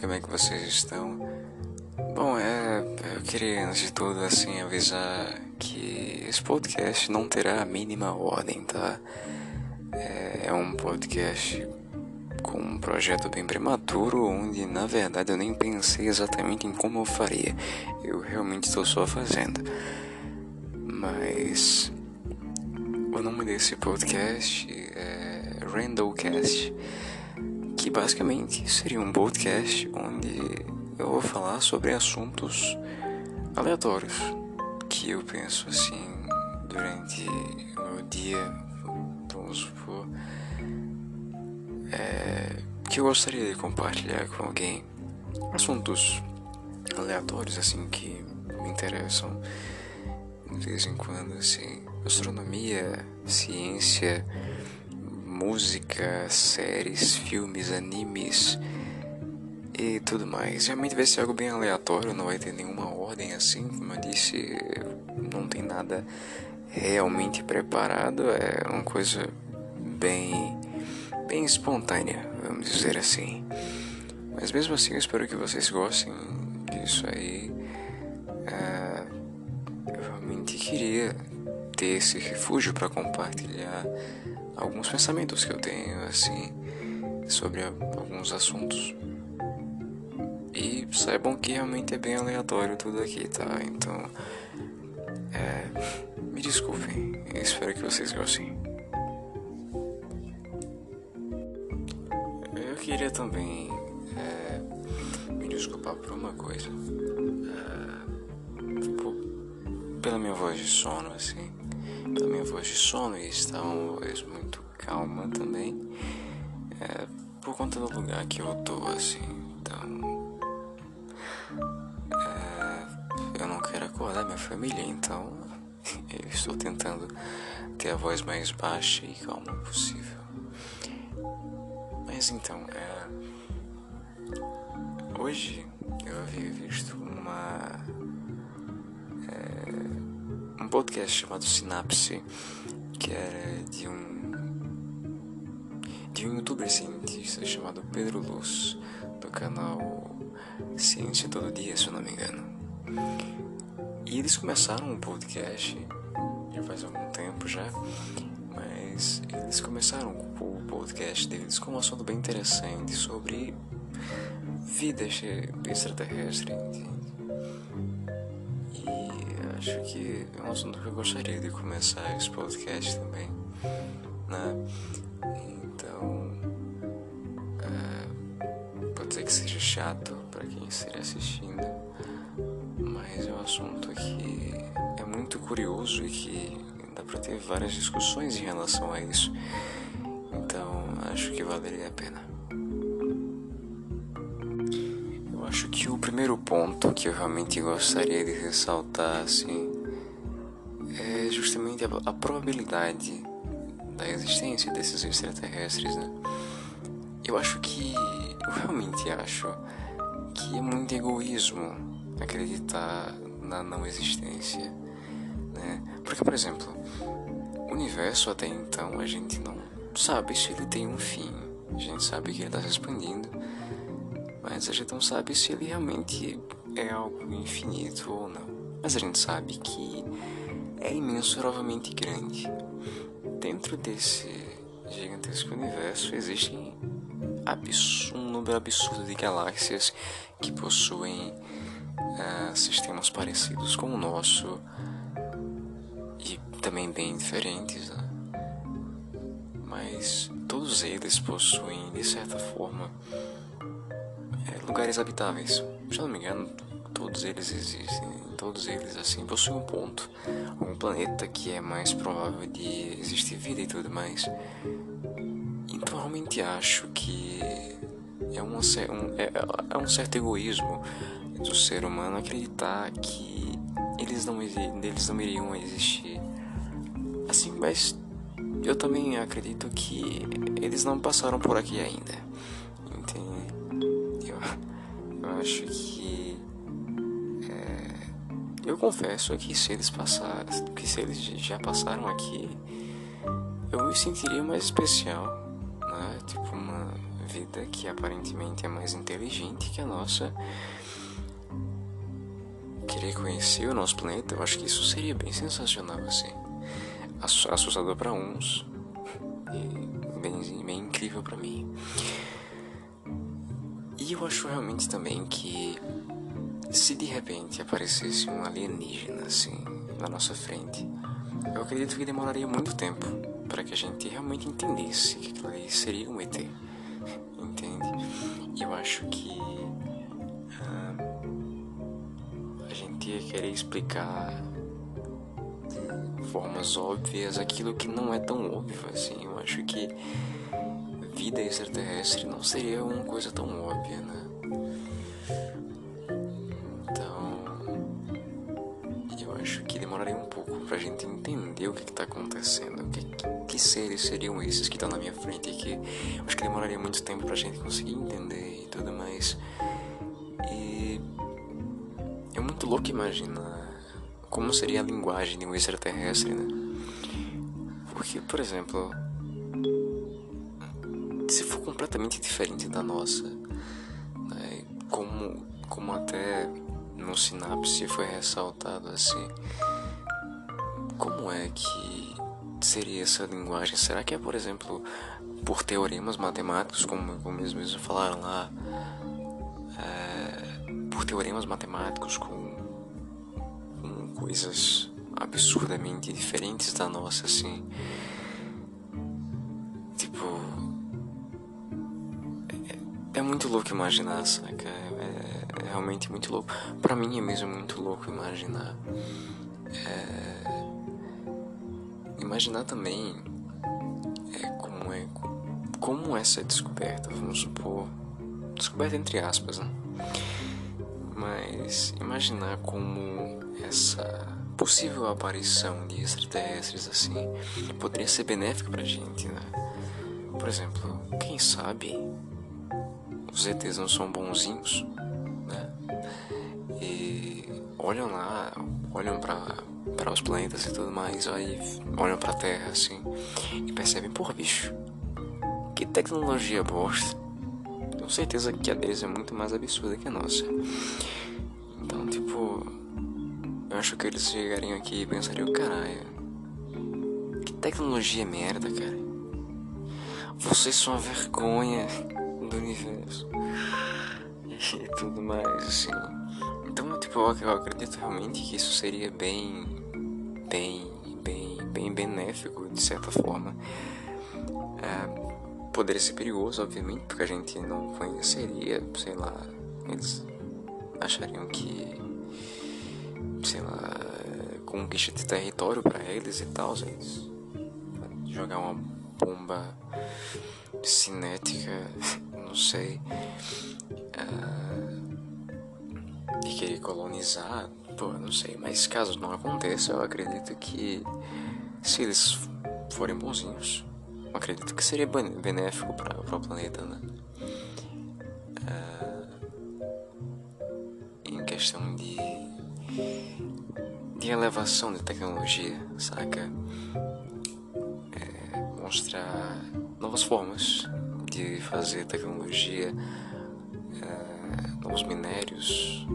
como é que vocês estão? Bom, é, eu queria antes de tudo assim avisar que esse podcast não terá a mínima ordem, tá? É, é um podcast com um projeto bem prematuro, onde na verdade eu nem pensei exatamente em como eu faria. Eu realmente estou só fazendo. Mas o nome desse podcast é Randallcast que basicamente seria um podcast onde eu vou falar sobre assuntos aleatórios que eu penso assim durante o meu dia, vamos supor, é, que eu gostaria de compartilhar com alguém. Assuntos aleatórios assim que me interessam de vez em quando, assim, astronomia, ciência música, séries, filmes, animes e tudo mais. Realmente vai ser algo bem aleatório, não vai ter nenhuma ordem assim, como eu disse, não tem nada realmente preparado, é uma coisa bem bem espontânea, vamos dizer assim. Mas mesmo assim, eu espero que vocês gostem disso aí. É, eu realmente queria ter esse refúgio para compartilhar alguns pensamentos que eu tenho assim sobre alguns assuntos. E saibam que realmente é bem aleatório tudo aqui, tá? Então, é, me desculpem, espero que vocês gostem. Eu queria também é, me desculpar por uma coisa. É, por, pela minha voz de sono, assim pela minha voz de sono e está uma voz muito calma também. É, por conta do lugar que eu tô, assim. Então. É, eu não quero acordar minha família, então. Eu estou tentando ter a voz mais baixa e calma possível. Mas então, é, hoje eu havia visto uma podcast chamado Sinapse, que era de um de um youtuber cientista chamado Pedro Luz, do canal Ciência Todo Dia, se eu não me engano. E eles começaram um podcast já faz algum tempo já, mas eles começaram o podcast deles com um assunto bem interessante sobre vida extraterrestre acho que é um assunto que eu gostaria de começar esse podcast também, né? Chato para quem esteja assistindo, mas é um assunto que é muito curioso e que dá para ter várias discussões em relação a isso. Então, acho que valeria a pena. acho que o primeiro ponto que eu realmente gostaria de ressaltar assim é justamente a, a probabilidade da existência desses extraterrestres, né? Eu acho que eu realmente acho que é muito egoísmo acreditar na não existência, né? Porque, por exemplo, o universo até então a gente não sabe se ele tem um fim. A gente sabe que ele está se expandindo mas a gente não sabe se ele realmente é algo infinito ou não. Mas a gente sabe que é imensuravelmente grande. Dentro desse gigantesco universo existem um número absurdo de galáxias que possuem uh, sistemas parecidos com o nosso e também bem diferentes, né? mas todos eles possuem de certa forma lugares habitáveis. Se eu não me engano, todos eles existem. Todos eles, assim, possuem um ponto, um planeta que é mais provável de existir vida e tudo mais. Então, realmente acho que é, uma, um, é, é um certo egoísmo do ser humano acreditar que eles não, eles não iriam existir. Assim, mas eu também acredito que eles não passaram por aqui ainda. acho que é, eu confesso que se eles passaram, que se eles já passaram aqui, eu me sentiria mais especial, vida que aparentemente é mais inteligente que a nossa querer conhecer o nosso planeta, eu acho que isso seria bem sensacional, assim. Assustador para uns e bem, bem incrível para mim. E eu acho realmente também que se de repente aparecesse um alienígena assim na nossa frente, eu acredito que demoraria muito tempo para que a gente realmente entendesse que aquilo ali seria um ET. Entende? Eu acho que a gente ia querer explicar de formas óbvias aquilo que não é tão óbvio assim. Eu acho que vida extraterrestre não seria uma coisa tão óbvia, né? pra gente entender o que está acontecendo, que, que seres seriam esses que estão na minha frente, que acho que demoraria muito tempo pra gente conseguir entender e tudo mais. E é muito louco imaginar como seria a linguagem de um extraterrestre, né? Porque, por exemplo, se for completamente diferente da nossa, né? como, como até no sinapse foi ressaltado assim como é que seria essa linguagem? Será que é, por exemplo, por teoremas matemáticos, como, como eles mesmos falaram lá, é, por teoremas matemáticos com, com coisas absurdamente diferentes da nossa, assim? Tipo. É, é muito louco imaginar, saca? É, é realmente muito louco. Pra mim é mesmo muito louco imaginar. É, imaginar também é, como é como essa descoberta, vamos supor, descoberta entre aspas, né? Mas imaginar como essa possível aparição de extraterrestres assim poderia ser benéfica pra gente, né? Por exemplo, quem sabe os ETs não são bonzinhos, né? E olham lá, olham para para os planetas e tudo mais, aí olham para a Terra assim e percebem, porra, bicho, que tecnologia bosta. Tenho certeza que a deles é muito mais absurda que a nossa. Então, tipo, eu acho que eles chegariam aqui e pensariam, caralho, que tecnologia merda, cara. Vocês são a vergonha do universo. E tudo mais, assim. Tipo, eu acredito realmente que isso seria bem bem, bem, bem benéfico de certa forma. É, poderia ser perigoso, obviamente, porque a gente não conheceria, sei lá, eles achariam que, sei lá, conquista de território para eles e tal, eles jogar uma bomba cinética, não sei, uh, e querer colonizar Pô, não sei, mas caso não aconteça, eu acredito que se eles forem bonzinhos, eu acredito que seria benéfico para o planeta, né? Uh, em questão de, de elevação de tecnologia, saca? É, mostrar novas formas de fazer tecnologia, uh, novos minérios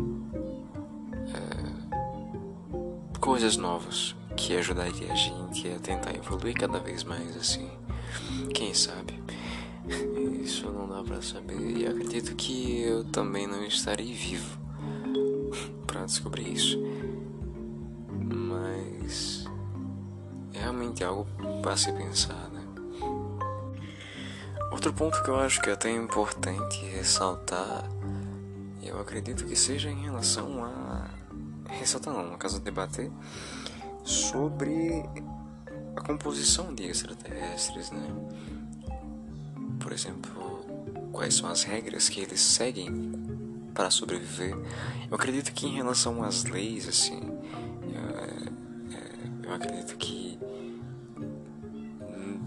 coisas novas que ajudaria a gente a tentar evoluir cada vez mais assim. Quem sabe? Isso não dá para saber. E acredito que eu também não estarei vivo para descobrir isso. Mas é realmente algo para se pensar, né? Outro ponto que eu acho que é até importante ressaltar, eu acredito que seja em relação a ressaltar não, no caso debater sobre a composição de extraterrestres, né? Por exemplo, quais são as regras que eles seguem para sobreviver. Eu acredito que em relação às leis, assim, eu, é, eu acredito que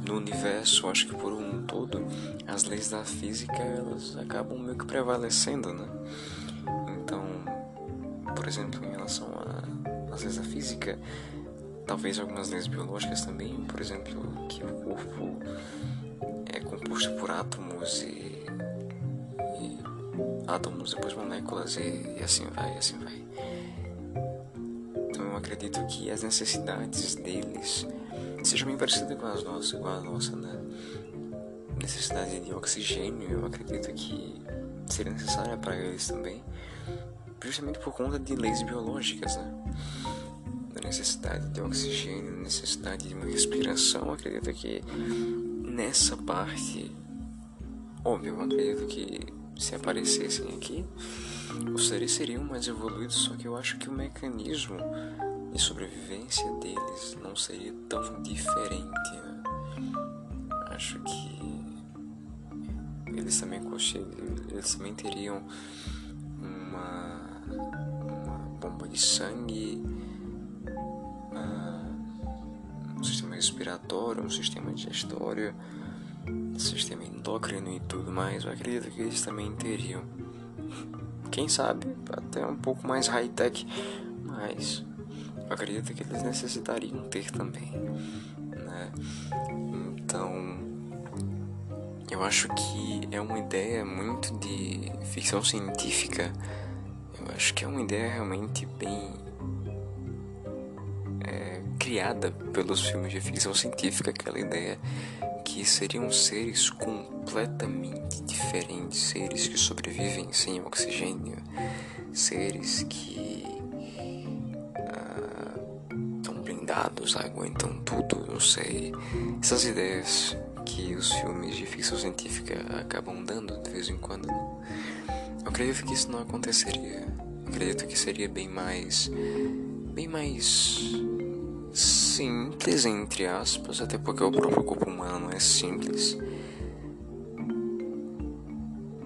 no universo, acho que por um todo, as leis da física elas acabam meio que prevalecendo, né? Por exemplo, em relação às leis da física, talvez algumas leis biológicas também, por exemplo, que o corpo é composto por átomos e átomos, depois moléculas e, e assim vai, e assim vai. Então eu acredito que as necessidades deles sejam bem parecidas com as nossas, com a nossa, né? Necessidade de oxigênio, eu acredito que seria necessária para eles também, justamente por conta de leis biológicas, né? Da necessidade de oxigênio, necessidade de uma respiração, acredito que nessa parte, óbvio, acredito que se aparecessem aqui, os seres seriam mais evoluídos, só que eu acho que o mecanismo de sobrevivência deles não seria tão diferente. Né? Acho que eles também eles também teriam uma, uma bomba de sangue, um sistema respiratório, um sistema digestório, sistema endócrino e tudo mais. Eu acredito que eles também teriam. Quem sabe até um pouco mais high-tech, mas eu acredito que eles necessitariam ter também, né? Então, eu acho que é uma ideia muito de ficção científica. Acho que é uma ideia realmente bem é, criada pelos filmes de ficção científica, aquela ideia que seriam seres completamente diferentes, seres que sobrevivem sem oxigênio, seres que blindados, aguentam tudo, não sei. Essas ideias que os filmes de ficção científica acabam dando de vez em quando. Eu acredito que isso não aconteceria. Eu acredito que seria bem mais. bem mais. simples, entre aspas, até porque o próprio corpo humano é simples.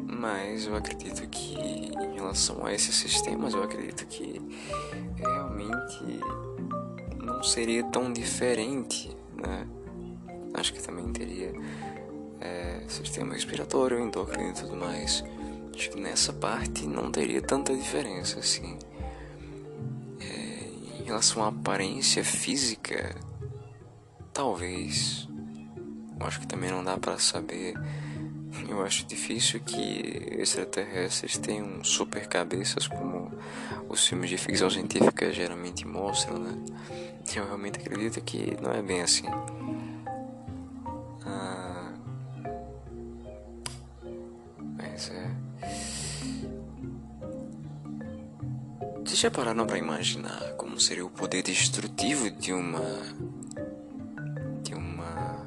Mas eu acredito que, em relação a esses sistemas, eu acredito que realmente não seria tão diferente, né? Acho que também teria é, sistema respiratório, endócrino e tudo mais. Acho que nessa parte não teria tanta diferença, assim. É, em relação à aparência física, talvez. Eu acho que também não dá para saber. Eu acho difícil que extraterrestres tenham super cabeças como os filmes de ficção científica geralmente mostram, né? Eu realmente acredito que não é bem assim. Ah, mas é. Vocês já pararam para imaginar como seria o poder destrutivo de uma. de uma.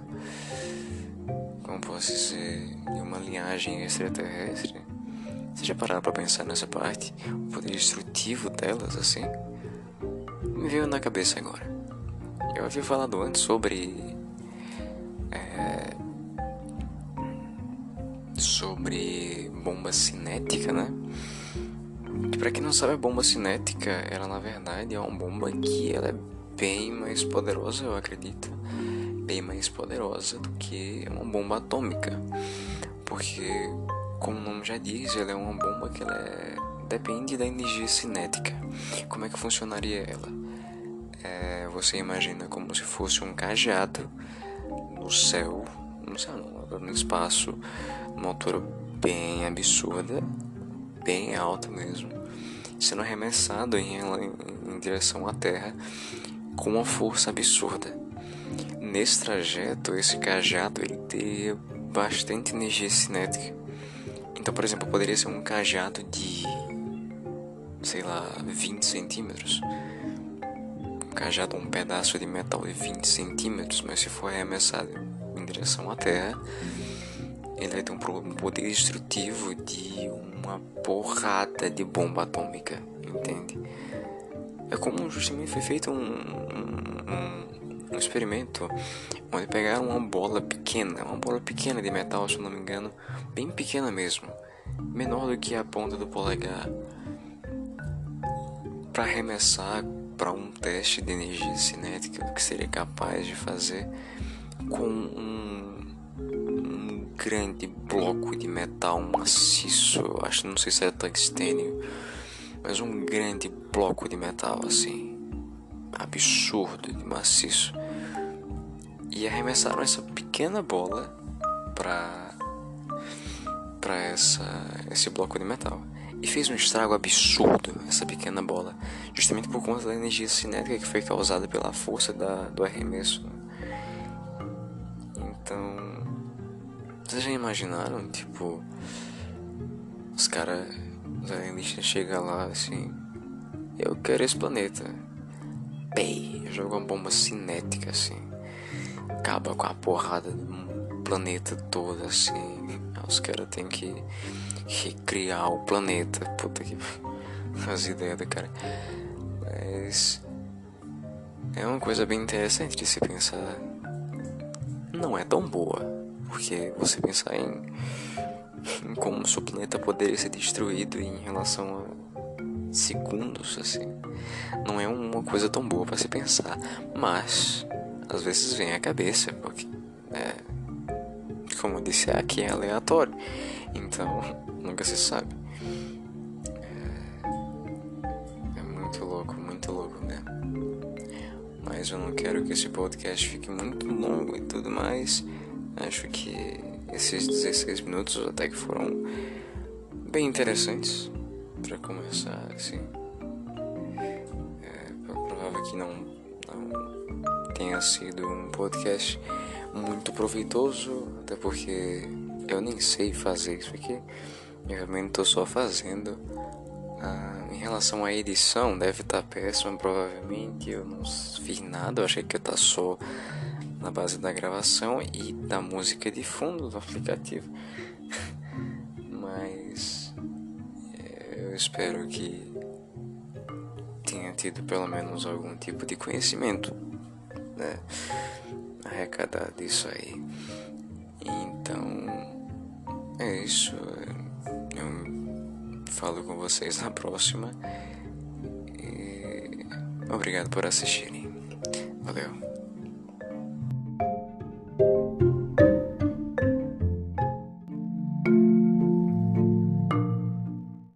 como posso dizer? de uma linhagem extraterrestre? Vocês já pararam para pensar nessa parte? O poder destrutivo delas, assim? me veio na cabeça agora. Eu havia falado antes sobre. É, sobre bomba cinética, né? Que pra quem não sabe, a bomba cinética, ela na verdade é uma bomba que ela é bem mais poderosa, eu acredito. Bem mais poderosa do que uma bomba atômica. Porque, como o nome já diz, ela é uma bomba que ela é, depende da energia cinética. Como é que funcionaria ela? é, você imagina como se fosse um cajado no céu, no céu no espaço, numa altura bem absurda, bem alta mesmo, sendo arremessado em, em, em direção à Terra com uma força absurda. Nesse trajeto, esse cajado ele teria bastante energia cinética. Então, por exemplo, poderia ser um cajado de, sei lá, 20 centímetros cajado um pedaço de metal de 20 centímetros, mas se for arremessado em direção à Terra, ele vai ter um poder destrutivo de uma porrada de bomba atômica, entende? É como justamente foi feito um, um, um, experimento onde pegaram uma bola pequena, uma bola pequena de metal, se não me engano, bem pequena mesmo, menor do que a ponta do polegar, para arremessar para um teste de energia cinética que seria capaz de fazer com um, um grande bloco de metal maciço, acho não sei se é tungstênio, mas um grande bloco de metal assim, absurdo de maciço. E arremessaram essa pequena bola para para essa esse bloco de metal e fez um estrago absurdo essa pequena bola, justamente por conta da energia cinética que foi causada pela força da, do arremesso. Então, vocês já imaginaram, tipo, os caras, os alienígenas chegam lá assim, eu quero esse planeta. Bem, joga uma bomba cinética assim, acaba com a porrada do planeta todo assim. Os caras têm que recriar o planeta. Puta que. As ideias do cara. Mas. É uma coisa bem interessante de se pensar. Não é tão boa. Porque você pensar em. em como o seu planeta poderia ser destruído em relação a segundos, assim. Não é uma coisa tão boa para se pensar. Mas. Às vezes vem à cabeça, porque. É, como eu disse, aqui é aleatório. Então, nunca se sabe. É, é muito louco, muito louco, né? Mas eu não quero que esse podcast fique muito longo e tudo mais. Acho que esses 16 minutos até que foram bem interessantes para começar assim. É provável que não, não tenha sido um podcast muito proveitoso, até porque eu nem sei fazer isso aqui. Eu realmente estou só fazendo. Ah, em relação à edição, deve estar tá péssima, provavelmente. Eu não fiz nada, eu achei que ia tá só na base da gravação e da música de fundo do aplicativo. Mas é, eu espero que tenha tido pelo menos algum tipo de conhecimento né, arrecadado disso aí. Então é isso. Eu falo com vocês na próxima. E obrigado por assistirem. Valeu.